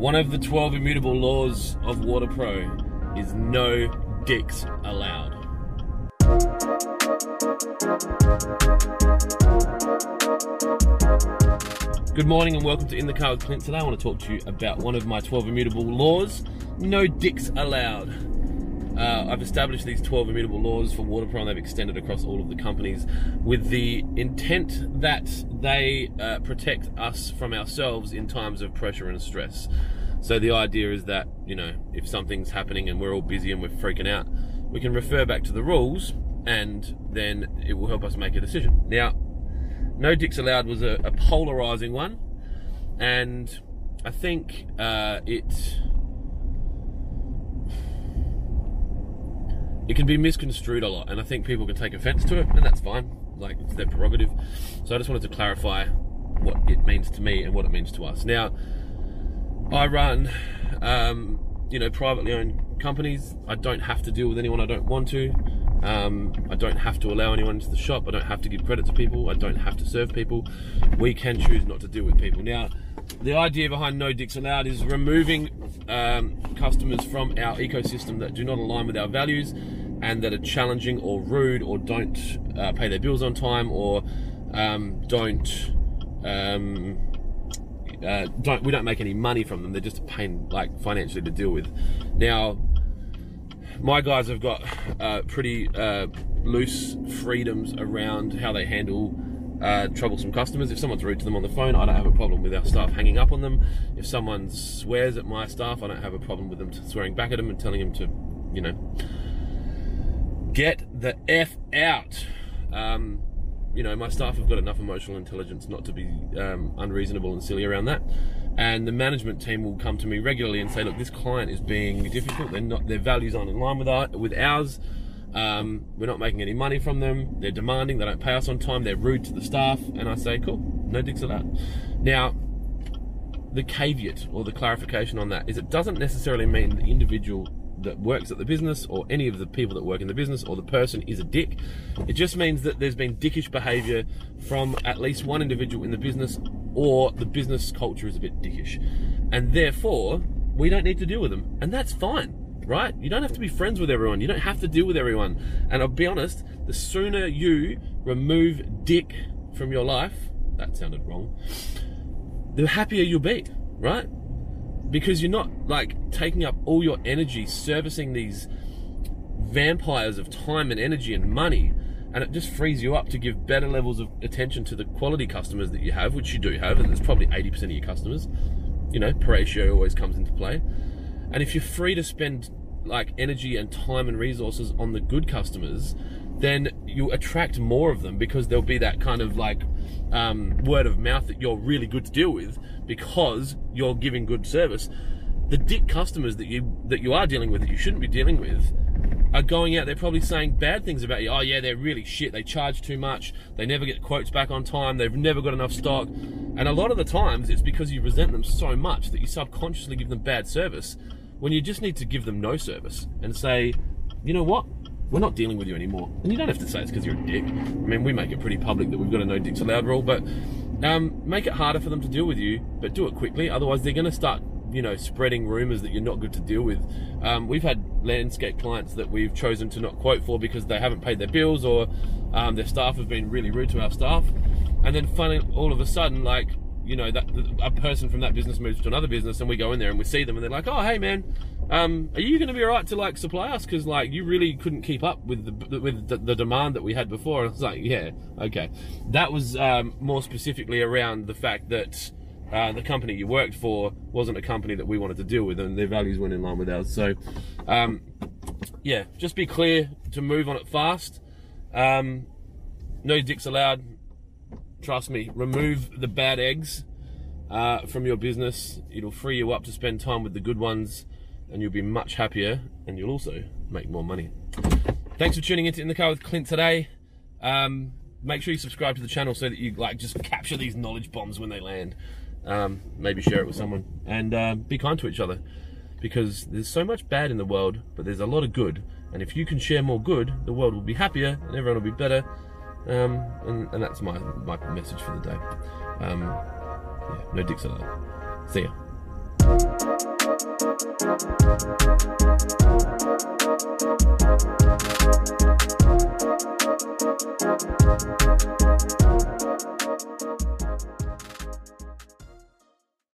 One of the 12 immutable laws of WaterPro is no dicks allowed. Good morning and welcome to In the Car with Clint. Today I want to talk to you about one of my 12 immutable laws no dicks allowed. I've established these 12 immutable laws for WaterPro they've extended across all of the companies with the intent that they uh, protect us from ourselves in times of pressure and stress. So the idea is that, you know, if something's happening and we're all busy and we're freaking out, we can refer back to the rules and then it will help us make a decision. Now, no Dicks Allowed was a, a polarizing one, and I think uh, it it can be misconstrued a lot, and I think people can take offense to it, and that's fine. Like it's their prerogative. So I just wanted to clarify what it means to me and what it means to us. Now, I run, um, you know, privately owned companies. I don't have to deal with anyone I don't want to. Um, I don't have to allow anyone into the shop. I don't have to give credit to people. I don't have to serve people. We can choose not to deal with people. Now, the idea behind No Dicks Allowed is removing um, customers from our ecosystem that do not align with our values and that are challenging or rude or don't uh, pay their bills on time or um, don't. Um, uh, don't we don't make any money from them. They're just a pain, like financially, to deal with. Now, my guys have got uh, pretty uh, loose freedoms around how they handle uh, troublesome customers. If someone's rude to them on the phone, I don't have a problem with our staff hanging up on them. If someone swears at my staff, I don't have a problem with them swearing back at them and telling them to, you know, get the F out. Um, you know, my staff have got enough emotional intelligence not to be um, unreasonable and silly around that. And the management team will come to me regularly and say, "Look, this client is being difficult. They're not, their values aren't in line with our, with ours. Um, we're not making any money from them. They're demanding. They don't pay us on time. They're rude to the staff." And I say, "Cool, no dicks allowed." Now, the caveat or the clarification on that is, it doesn't necessarily mean the individual that works at the business or any of the people that work in the business or the person is a dick. It just means that there's been dickish behavior from at least one individual in the business or the business culture is a bit dickish. And therefore, we don't need to deal with them. And that's fine, right? You don't have to be friends with everyone. You don't have to deal with everyone. And I'll be honest, the sooner you remove dick from your life, that sounded wrong, the happier you'll be, right? Because you're not like taking up all your energy servicing these vampires of time and energy and money and it just frees you up to give better levels of attention to the quality customers that you have which you do have and it's probably 80% of your customers. You know ratio always comes into play. And if you're free to spend like energy and time and resources on the good customers then you attract more of them because there'll be that kind of like um, word of mouth that you're really good to deal with because you're giving good service. The dick customers that you that you are dealing with that you shouldn't be dealing with are going out They're probably saying bad things about you. Oh yeah, they're really shit. They charge too much. They never get quotes back on time. They've never got enough stock. And a lot of the times it's because you resent them so much that you subconsciously give them bad service when you just need to give them no service and say, you know what? We're not dealing with you anymore. And you don't have to say it's because you're a dick. I mean, we make it pretty public that we've got a no dicks allowed rule, but um, make it harder for them to deal with you, but do it quickly. Otherwise, they're going to start, you know, spreading rumors that you're not good to deal with. Um, we've had landscape clients that we've chosen to not quote for because they haven't paid their bills or um, their staff have been really rude to our staff. And then finally, all of a sudden, like, you know, that a person from that business moves to another business and we go in there and we see them and they're like, oh, hey, man, um, are you going to be alright to like supply us? Because like you really couldn't keep up with the with the, the, demand that we had before. And I was like, yeah, okay. That was um, more specifically around the fact that uh, the company you worked for wasn't a company that we wanted to deal with, and their values weren't in line with ours. So, um, yeah, just be clear to move on it fast. Um, no dicks allowed. Trust me. Remove the bad eggs uh, from your business. It'll free you up to spend time with the good ones and you'll be much happier and you'll also make more money. Thanks for tuning into In the Car with Clint today. Um, make sure you subscribe to the channel so that you like just capture these knowledge bombs when they land. Um, maybe share it with someone and uh, be kind to each other because there's so much bad in the world, but there's a lot of good. And if you can share more good, the world will be happier and everyone will be better. Um, and, and, that's my, my message for the day. Um, yeah, no dicks allowed. See ya. Bye.